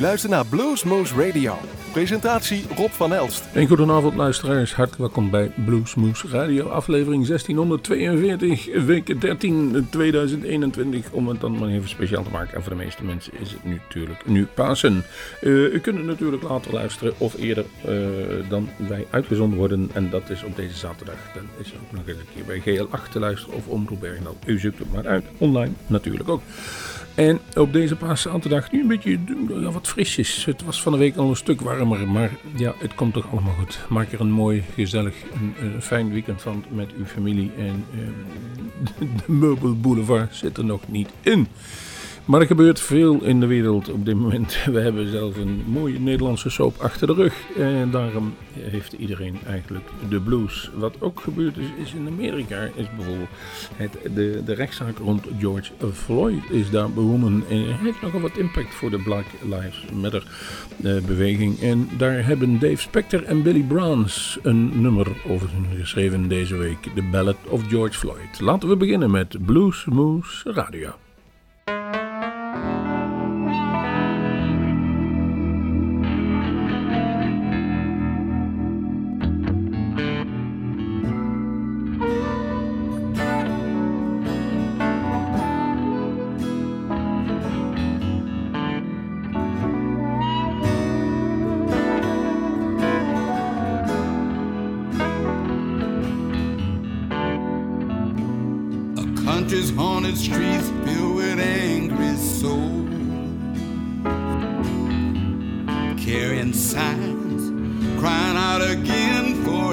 luistert naar Bluesmoose Radio. Presentatie Rob van Elst. En goedenavond luisteraars, hartelijk welkom bij Bluesmoose Radio, aflevering 1642, week 13 2021. Om het dan maar even speciaal te maken. En voor de meeste mensen is het natuurlijk nu Pasen. Uh, u kunt natuurlijk later luisteren of eerder uh, dan wij uitgezonden worden. En dat is op deze zaterdag. Dan is ook nog eens een keer bij GL8 te luisteren of Omroep Bergendal. U zoekt het maar uit, online natuurlijk ook. En op deze paaszaterdag nu een beetje ja, wat frisjes. Het was van de week al een stuk warmer, maar ja, het komt toch allemaal goed. Maak er een mooi, gezellig, een, fijn weekend van met uw familie. En eh, de meubelboulevard zit er nog niet in. Maar er gebeurt veel in de wereld op dit moment. We hebben zelf een mooie Nederlandse soap achter de rug. En daarom heeft iedereen eigenlijk de blues. Wat ook gebeurd is, in Amerika, is bijvoorbeeld het, de, rechtszaak rond George Floyd is daar begonnen. En heeft nogal wat impact voor de Black Lives Matter uh, beweging. En daar hebben Dave Spector en Billy Browns een nummer over geschreven deze week. The Ballad of George Floyd. Laten we beginnen met Blues Moose Radio. Bye.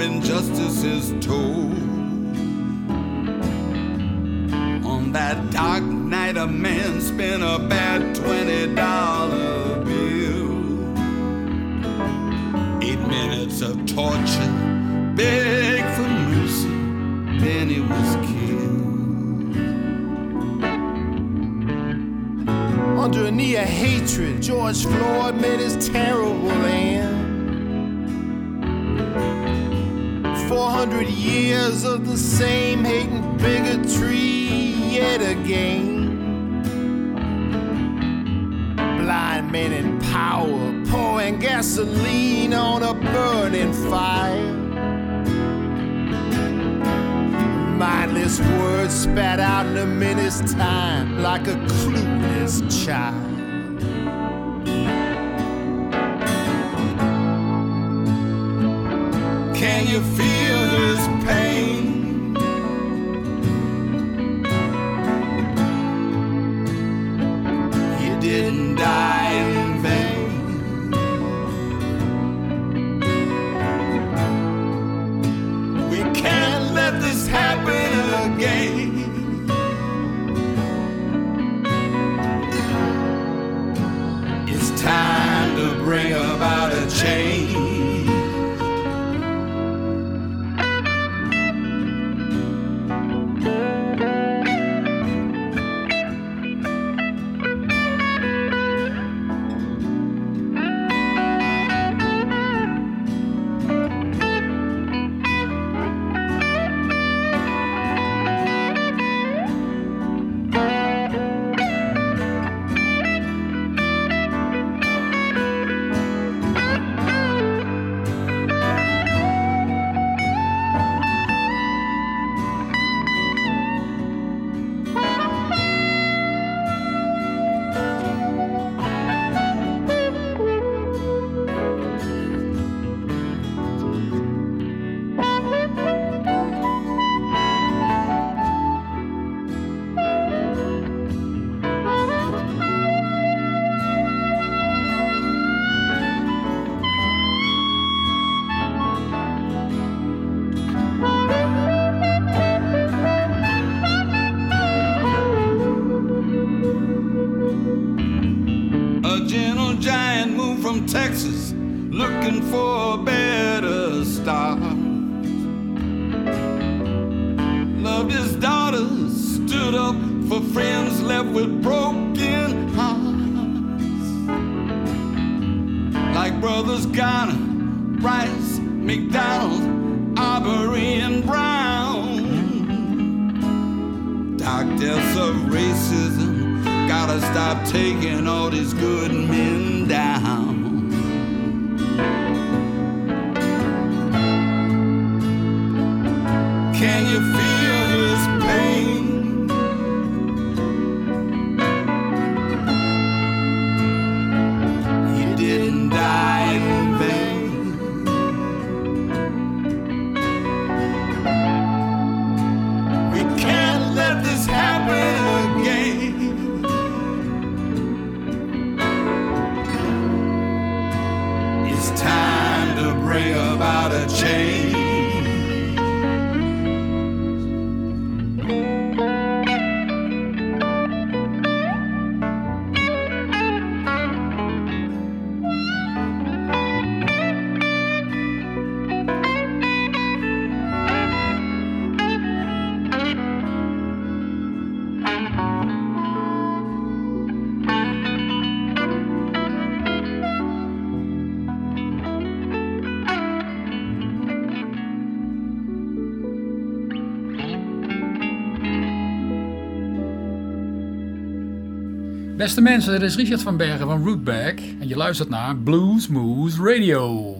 injustice is. On that dark night, a man spent a bad twenty dollar bill. Eight minutes of torture, beg for mercy, then he was killed. Under a knee of hatred, George Floyd made his terrible end. 400 years of the same hate and bigotry yet again. Blind men in power pouring gasoline on a burning fire. Mindless words spat out in a minute's time like a clueless child. Can you feel? is pain. about a change. Beste mensen, dit is Richard van Bergen van Rootback en je luistert naar Blues Moves Radio.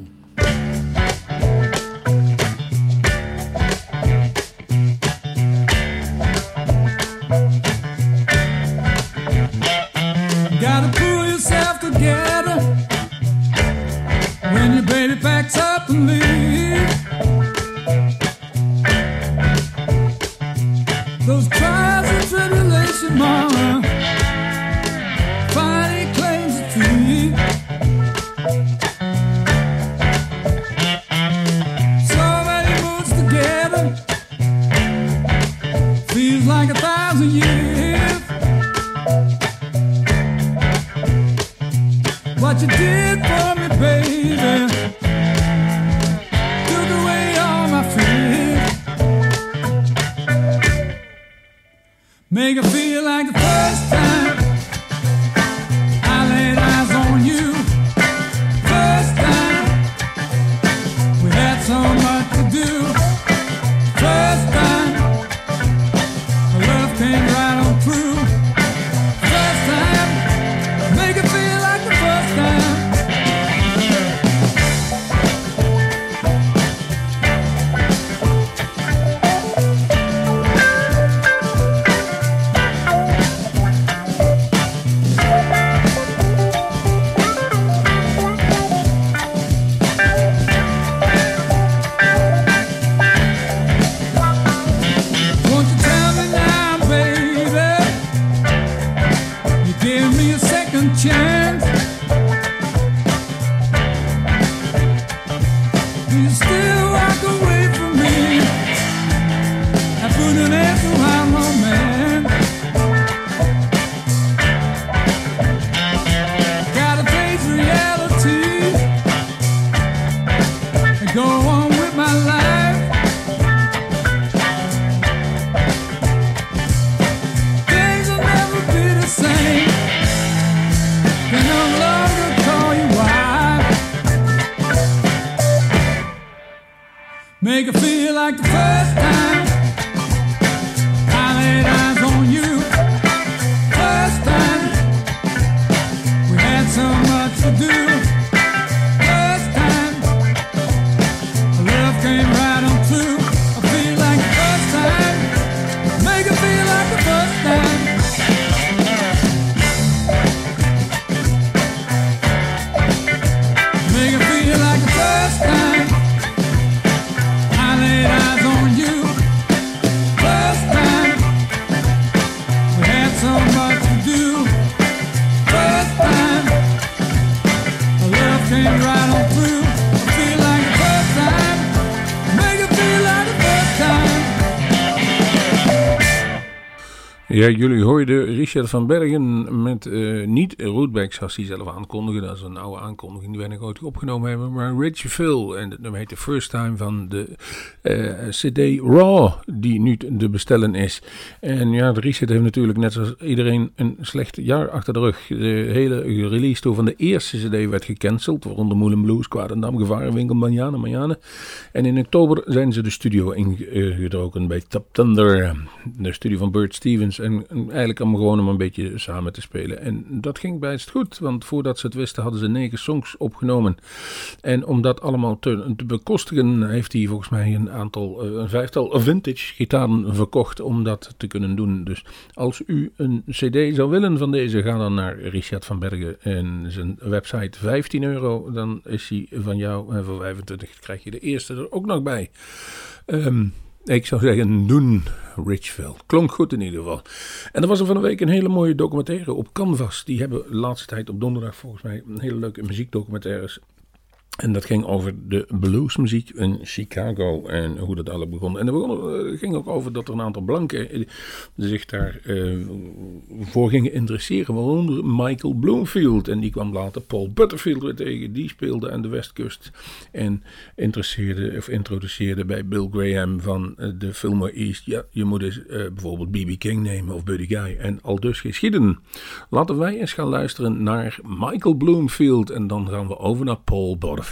Ja, jullie hoorden Richard van Bergen met eh, niet Rootback, zoals hij zelf aankondigde. Dat is een oude aankondiging die wij nog ooit opgenomen hebben. Maar Rich Phil, en dat nummer heet First Time van de eh, CD Raw, die nu te bestellen is. En ja, Richard heeft natuurlijk net zoals iedereen een slecht jaar achter de rug. De hele release tour van de eerste CD werd gecanceld, waaronder Moulin Blues, Kwadendam, Gevarenwinkel, Manjane, Manjane. En in oktober zijn ze de studio ingedroken eh, bij Tap Thunder, de studio van Bert Stevens en, en eigenlijk om gewoon om een beetje samen te spelen. En dat ging best goed, want voordat ze het wisten hadden ze negen songs opgenomen. En om dat allemaal te, bekostigen heeft hij volgens mij een aantal, eh, een vijftal vintage gitaren verkocht om dat te kunnen doen. Dus als u een cd zou willen van deze, ga dan naar Richard van Bergen en zijn website 15 euro. Dan is hij van jou en voor 25 krijg je de eerste er ook nog bij. Ehm, ik zou zeggen, doen Richville. Klonk goed in ieder geval. En er was er van een week een hele mooie documentaire op Canvas. Die hebben de laatste tijd op donderdag volgens mij een hele leuke muziekdocumentaires en dat ging over de bluesmuziek in Chicago en hoe dat allemaal begon. En het ging ook over dat er een aantal blanken eh, zich daar uh, voor gingen interesseren. Waaronder Michael Bloomfield. En die kwam later Paul Butterfield weer tegen. Die speelde aan de Westkust. En interesseerde, of introduceerde bij Bill Graham van de Fillmore East. Ja, je moet eens bijvoorbeeld B.B. King nemen of Buddy Guy. En al dus geschieden. Laten wij eens gaan luisteren naar Michael Bloomfield. En dan gaan we over naar Paul Butterfield.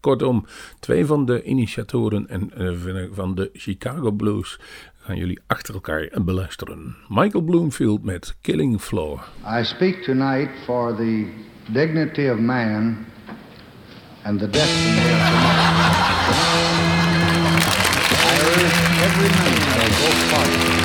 Kortom, twee van de initiatoren en, uh, van de Chicago Blues gaan jullie achter elkaar beluisteren. Michael Bloomfield met Killing Floor. I speak tonight for the dignity of man and the destiny of. I urge every member of both parties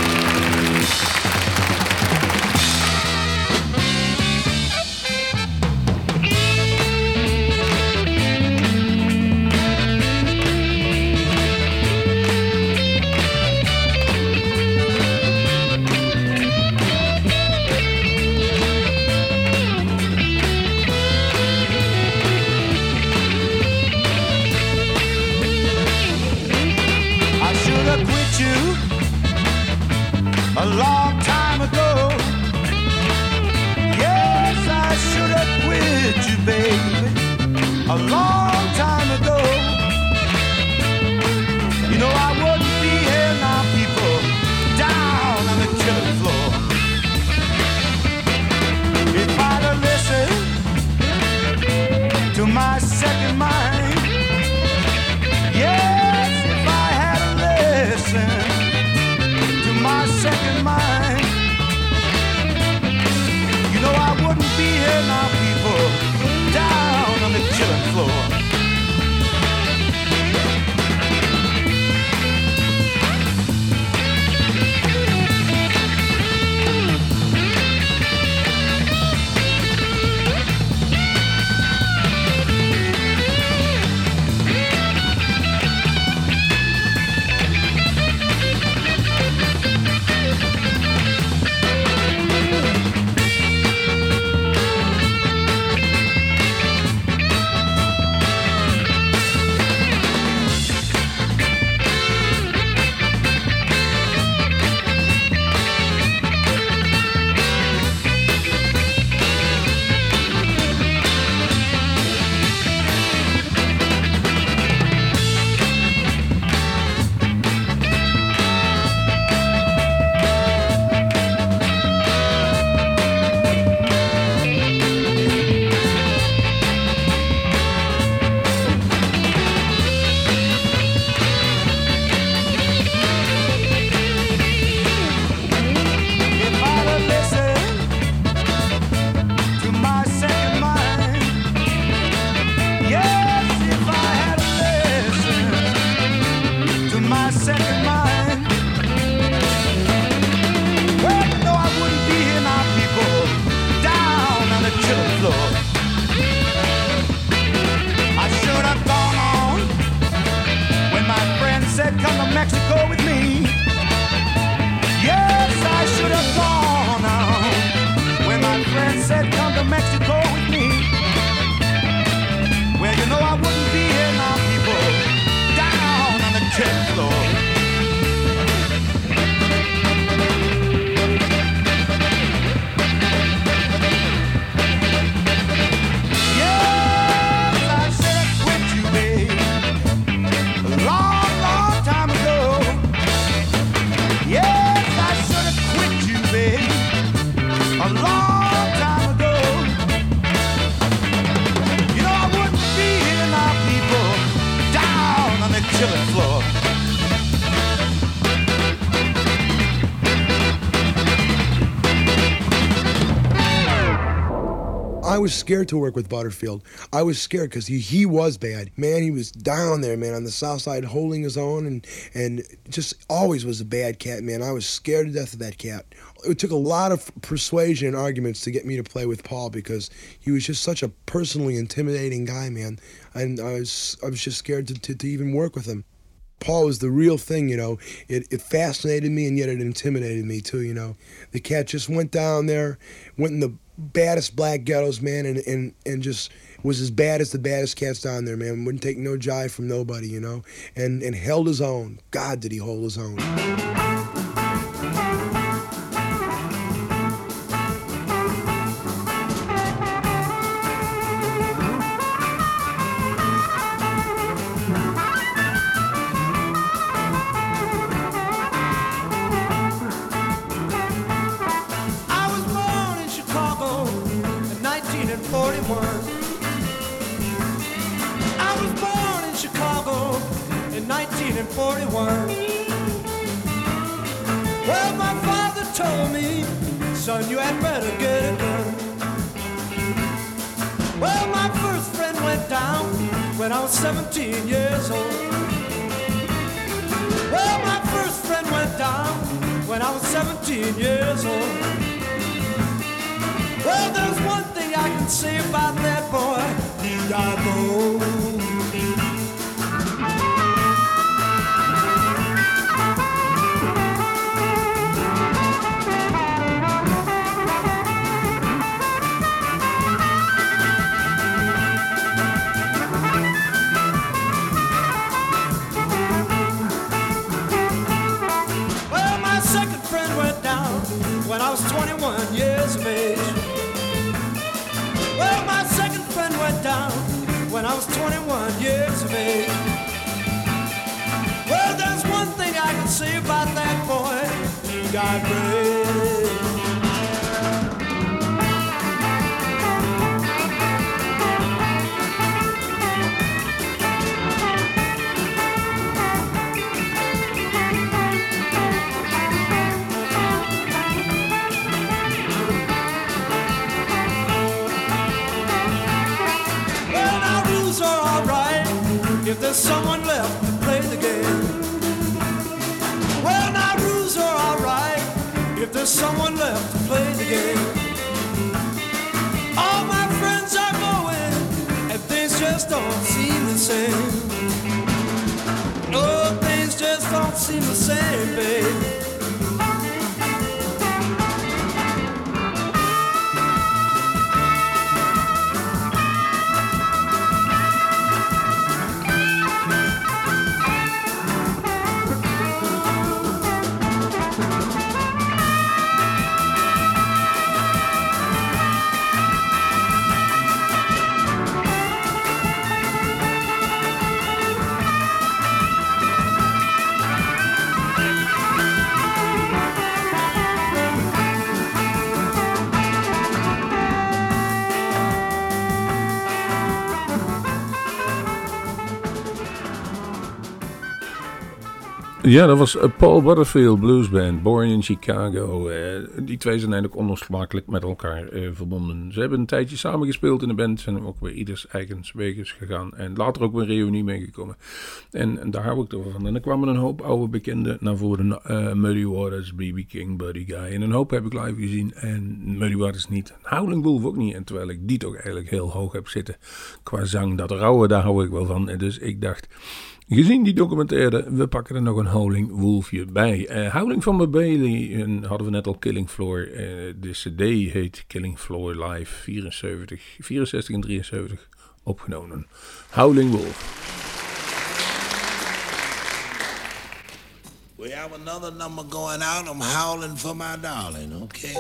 I was scared to work with Butterfield. I was scared because he, he was bad. Man, he was down there, man, on the south side holding his own and, and just always was a bad cat, man. I was scared to death of that cat. It took a lot of persuasion and arguments to get me to play with Paul because he was just such a personally intimidating guy, man. And I was I was just scared to, to, to even work with him. Paul was the real thing, you know. It, it fascinated me and yet it intimidated me too, you know. The cat just went down there, went in the baddest black ghettos, man, and, and, and just was as bad as the baddest cats down there, man. Wouldn't take no jive from nobody, you know. And and held his own. God did he hold his own. When I was 17 years old. Well, my first friend went down when I was 17 years old. Well, there's one thing I can say about that boy. Ja, dat was eh, Paul Butterfield Blues Band, Born in Chicago. Eh, die twee zijn eigenlijk onlosmakelijk met elkaar eh, verbonden. Ze hebben een tijdje samengespeeld in de band, zijn ook weer ieders eigens wegens gegaan. En later ook weer een reunie meegekomen. En, daar hou ik toch van. En er kwamen een hoop oude bekenden naar voren. eh, Muddy Waters, B.B. King, Buddy Guy. En een hoop heb ik live gezien. En Muddy Waters niet. Howling Wolf ook niet. En terwijl ik die toch eigenlijk heel hoog heb zitten qua zang. Dat rauwe, daar hou ik wel van. En dus ik dacht... Gezien die documentaire, we pakken er nog een Howling Wolfje bij. Eh, uh, Howling van mijn baby, hadden we net al Killing Floor. Eh, de CD heet Killing Floor Live 74, 64 en 73 opgenomen. Howling Wolf. We have another number going out. I'm howling for my darling, okay?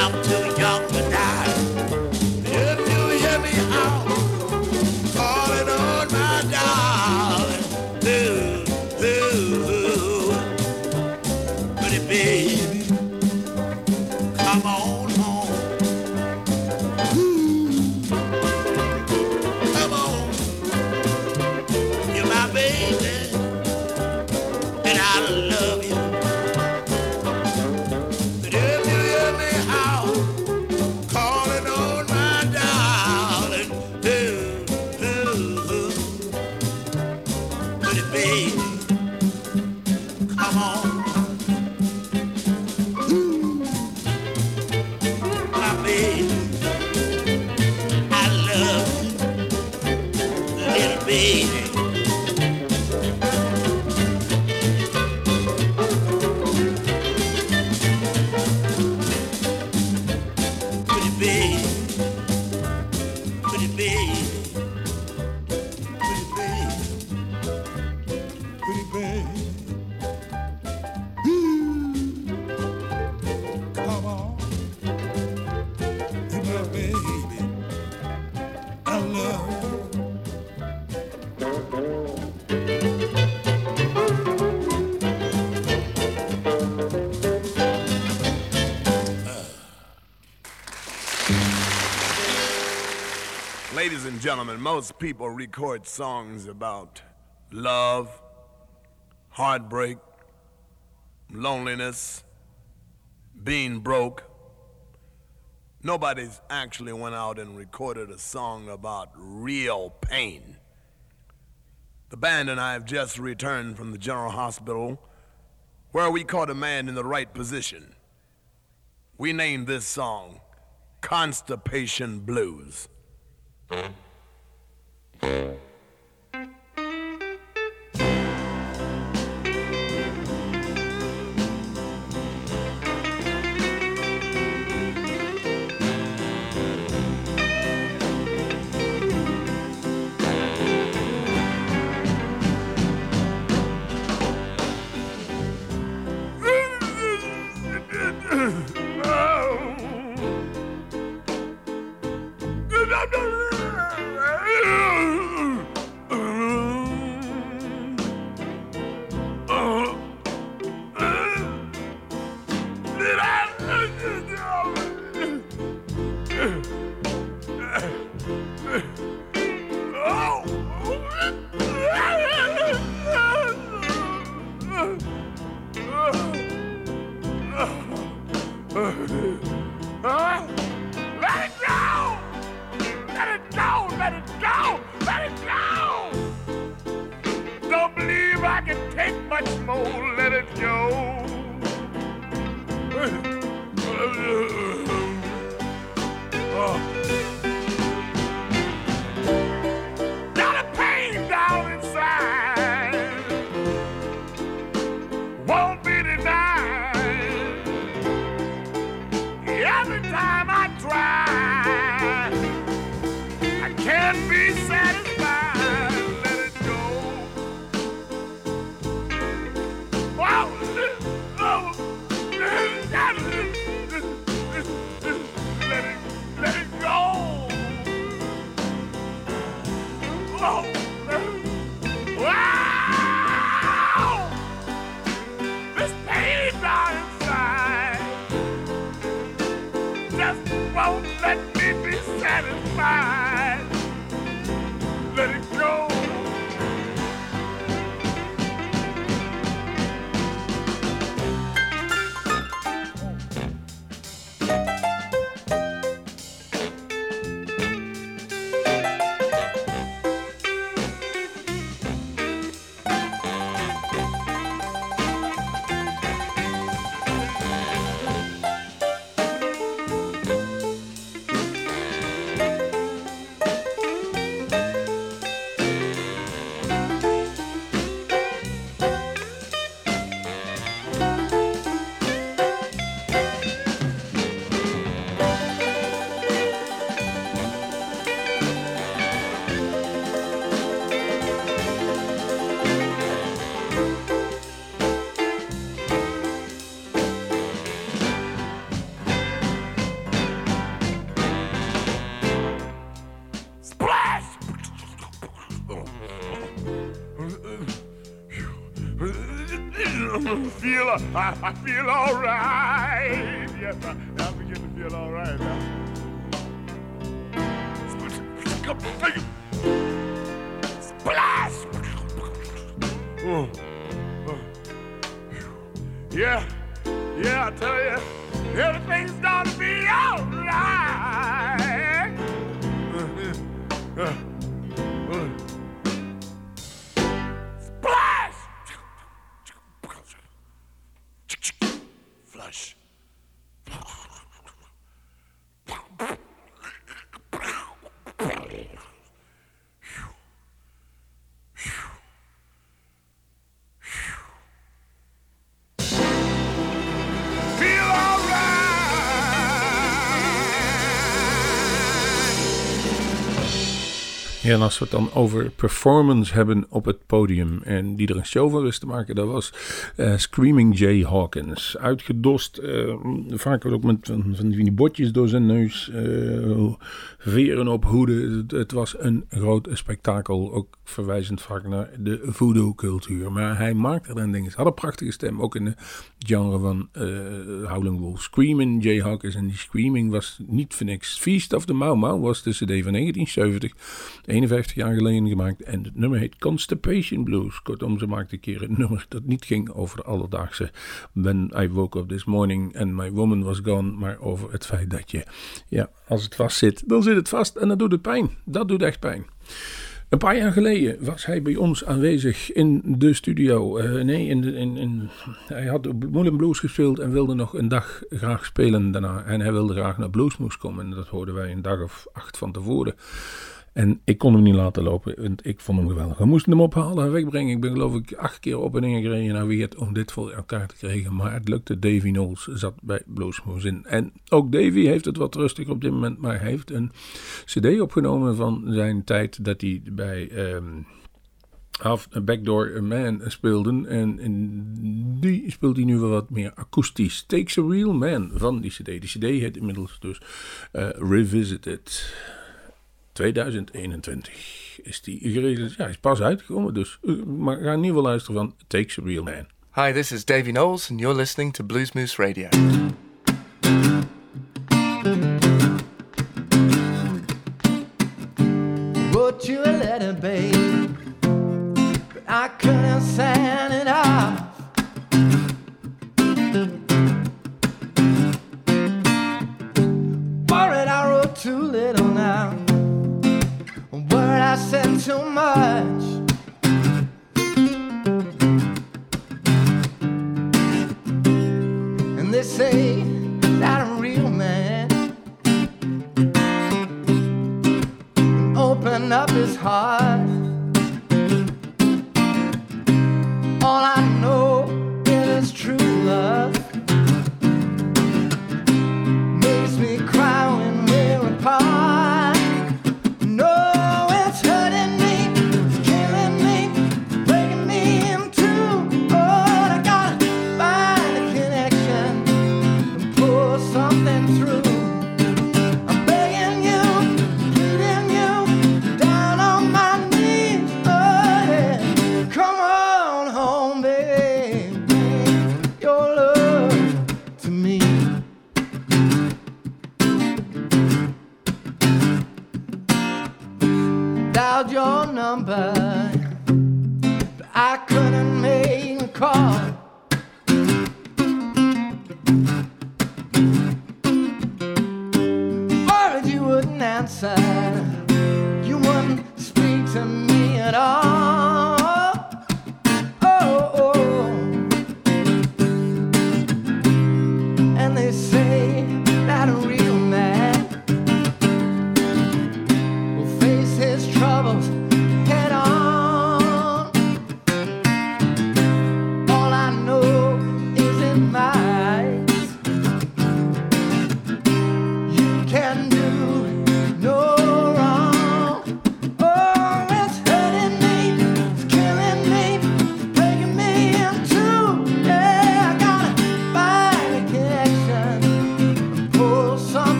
out to your most people record songs about love, heartbreak, loneliness, being broke. Nobody's actually went out and recorded a song about real pain. The band and I have just returned from the General Hospital where we caught a man in the right position. We named this song Constipation Blues. Yeah. Feel, I, I feel all En als we het dan over performance hebben op het podium en die er een show van wist te maken, dat was eh, Screaming Jay Hawkins. Uitgedost, eh, vaak ook met van, die botjes door zijn neus, eh, veren op hoeden. Het was een groot spektakel, ook verwijzend vaak naar de voodoo-cultuur. Maar hij maakte er een ding. Hij had een prachtige stem, ook in de genre van eh Howling Wolf. Screaming Jay Hawkins en die screaming was niet voor niks. Feast of the Mau Mau was de cd van 1970, 51 jaar geleden gemaakt. En het nummer heet Constipation Blues. Kortom, ze maakte een keer een nummer dat niet ging over de alledaagse When I woke up this morning and my woman was gone. Maar over het feit dat je, ja, als het vast zit, dan zit het vast en dat doet het pijn. Dat doet echt pijn. Een paar jaar geleden was hij bij ons aanwezig in de studio. Eh, nee, in de, in, hij had Moulin Blues gespeeld en wilde nog een dag graag spelen daarna. En hij wilde graag naar Bluesmoes komen. En dat hoorden wij een dag of acht van tevoren. En ik kon hem niet laten lopen, want ik vond hem geweldig. We moesten hem ophalen en wegbrengen. Ik ben geloof ik acht keer op en neer gereden naar Weert om dit voor elkaar te krijgen. Maar het lukte. Davy Knowles zat bij Bluesmoes in. En ook Davy heeft het wat rustig op dit moment, maar hij heeft een cd opgenomen van zijn tijd dat hij bij... ehm Half Backdoor Man speelden. En, en die speelt hij nu wel wat meer akoestisch. Takes a Real Man van die CD. Die CD heet inmiddels dus eh, Revisited. 2021 is die geregeld. Ja, hij is pas uitgekomen. Dus uh, maar ga in ieder geval luisteren van Takes a Real Man. Hi, this is Davey Knowles, and you're listening to Blues Moose Radio. Wrote you a letter, babe, but I couldn't send it off. Said too much. And they say that a real man open up his heart. number, but I couldn't make a call.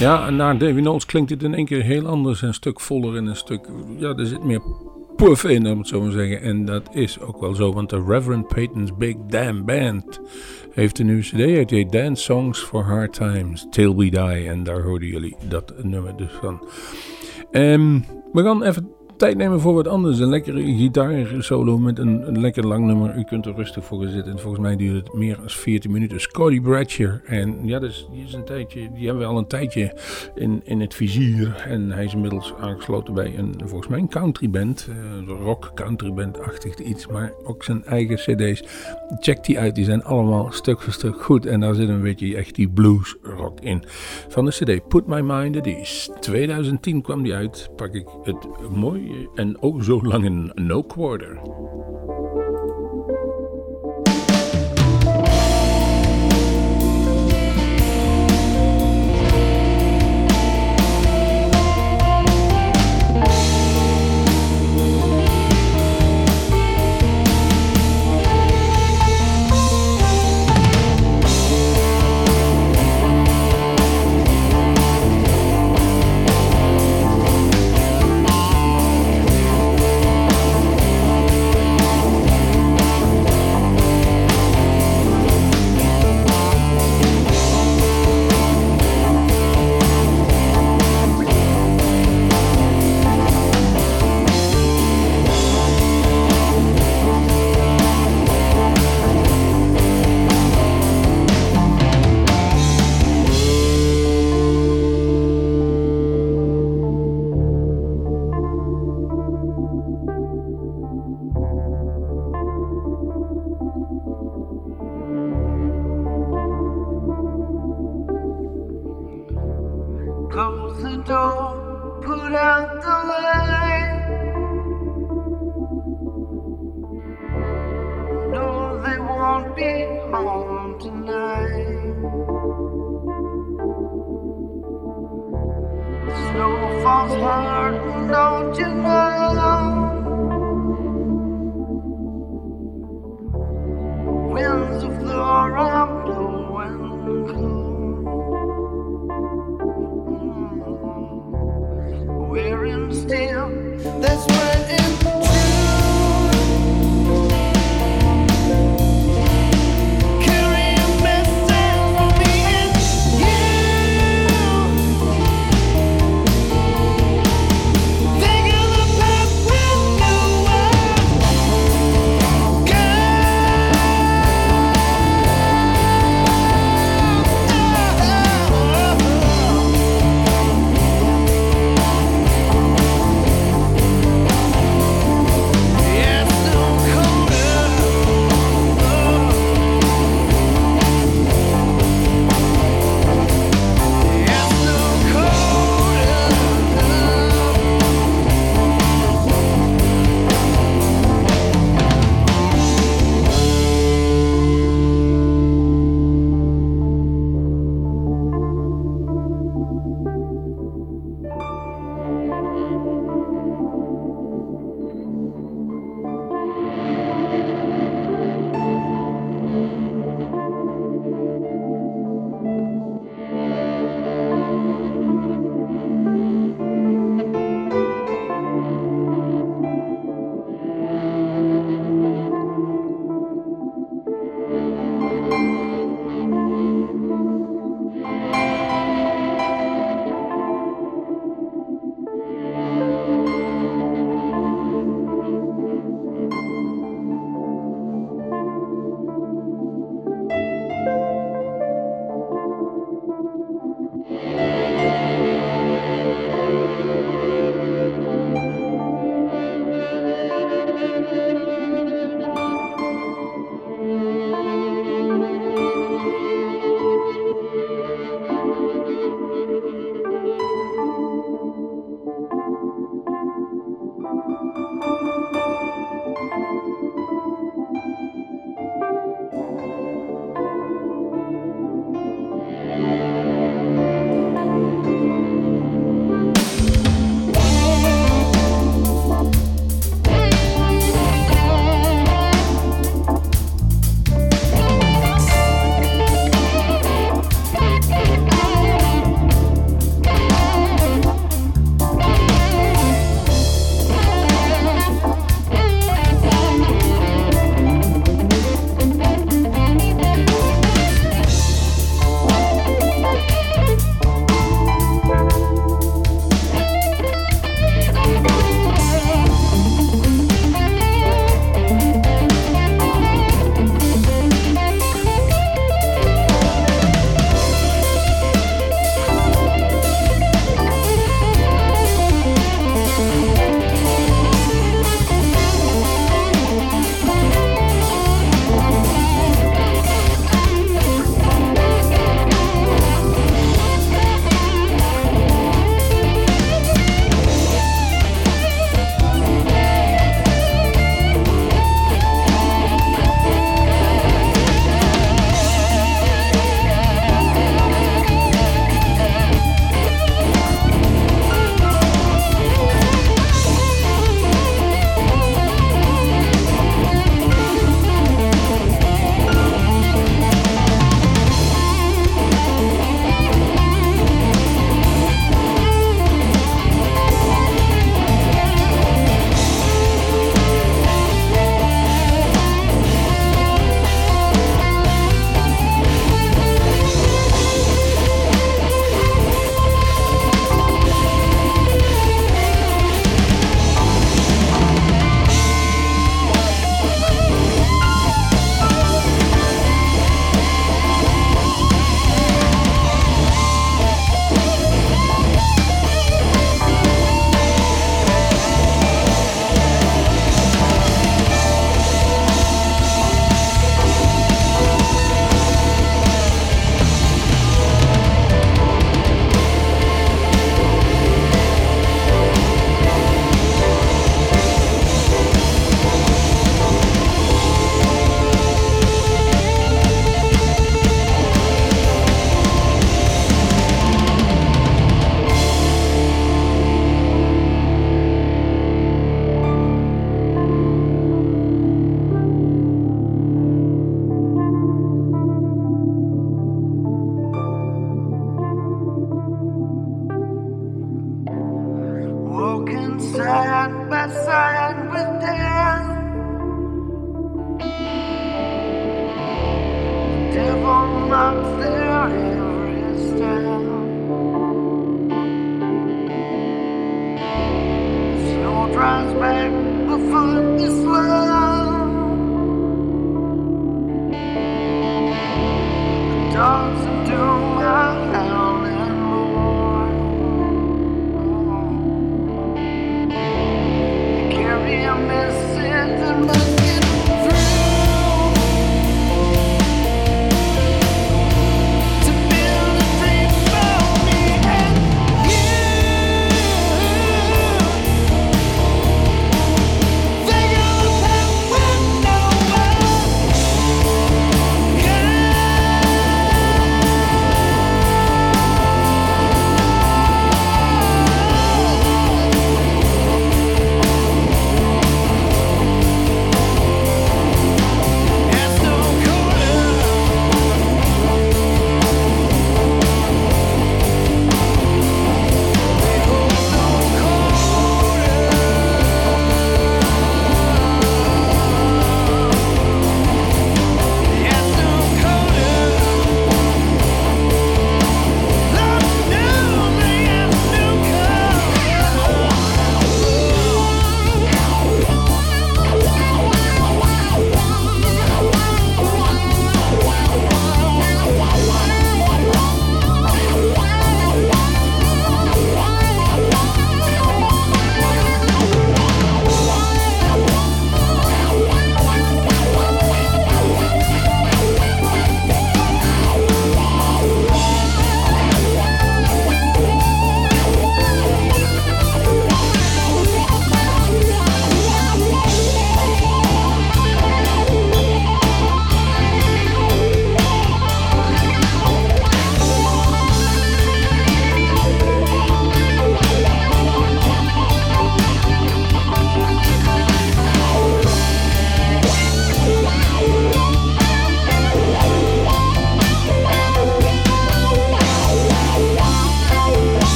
Ja, en naar Davy Knowles klinkt het in één keer heel anders. Een stuk voller en een stuk... Ja, er zit meer puff in, om het zo maar zeggen. En dat is ook wel zo, want de Reverend Peyton's Big Damn Band heeft een nieuwe cd uit. Die Dance Songs for Hard Times, Till We Die. En daar hoorden jullie dat nummer dus van. Ehm, we gaan even tijd nemen voor wat anders. Een lekkere gitaarsolo met een, een lekker lang nummer. U kunt er rustig voor gaan zitten. En volgens mij duurt het meer dan 14 minuten. Scotty Bradshaw. En ja, dus, die, is een tijdje, die hebben we al een tijdje in, in het vizier. En hij is inmiddels aangesloten bij een, volgens mij een countryband. Uh, rock countryband-achtig iets. Maar ook zijn eigen cd's. Check die uit. Die zijn allemaal stuk voor stuk goed. En daar zit een beetje echt die blues rock in. Van de cd Put My Mind at Ease. 2010 kwam die uit. Pak ik het mooie en ook zo lang een No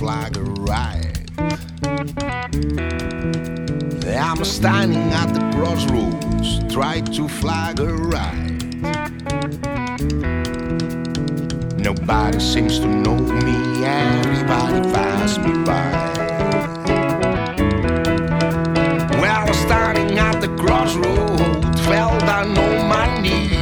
flag a. I'm standing at the crossroads, trying to flag a right. Nobody seems to know me, everybody pass me by. Well, standing at the crossroads, fell down on my knees.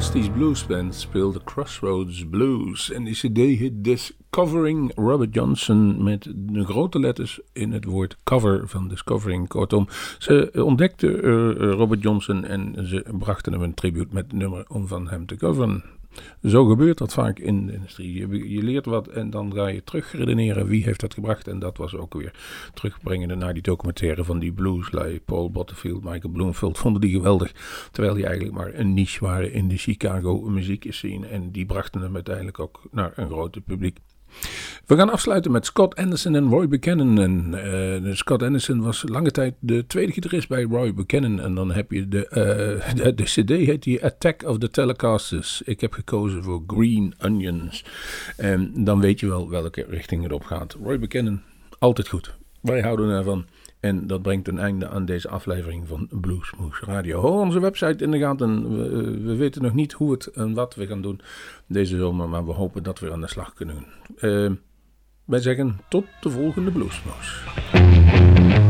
Rusty's Blues Band speelde Crossroads Blues en die cd heet Discovering Robert Johnson met de grote letters in het woord cover van Discovering. Kortom, ze ontdekten eh, Robert Johnson en ze brachten hem een tribute met nummer om van hem te coveren. Zo gebeurt dat vaak in de industrie. Je, je leert wat en dan ga je terug redeneren wie heeft dat gebracht. En dat was ook weer terugbrengende naar die documentaire van die blueslui. Paul Butterfield, Michael Bloomfield vonden die geweldig. Terwijl die eigenlijk maar een niche waren in de Chicago muziekscene. En die brachten hem uiteindelijk ook naar een groter publiek. We gaan afsluiten met Scott Anderson en Roy Buchanan. En, eh, Scott Anderson was lange tijd de tweede gitarist bij Roy Buchanan. En dan heb je de, eh, de, de CD, heet die Attack of the Telecasters. Ik heb gekozen voor Green Onions. En dan weet je wel welke richting het op gaat. Roy Buchanan, altijd goed. Wij houden ervan. En dat brengt een einde aan deze aflevering van Bluesmoose Radio. Hou onze website in de gaten. We, eh, we weten nog niet hoe het en wat we gaan doen deze zomer, maar we hopen dat we aan de slag kunnen. Uh, wij zeggen tot de volgende Bluesmoose.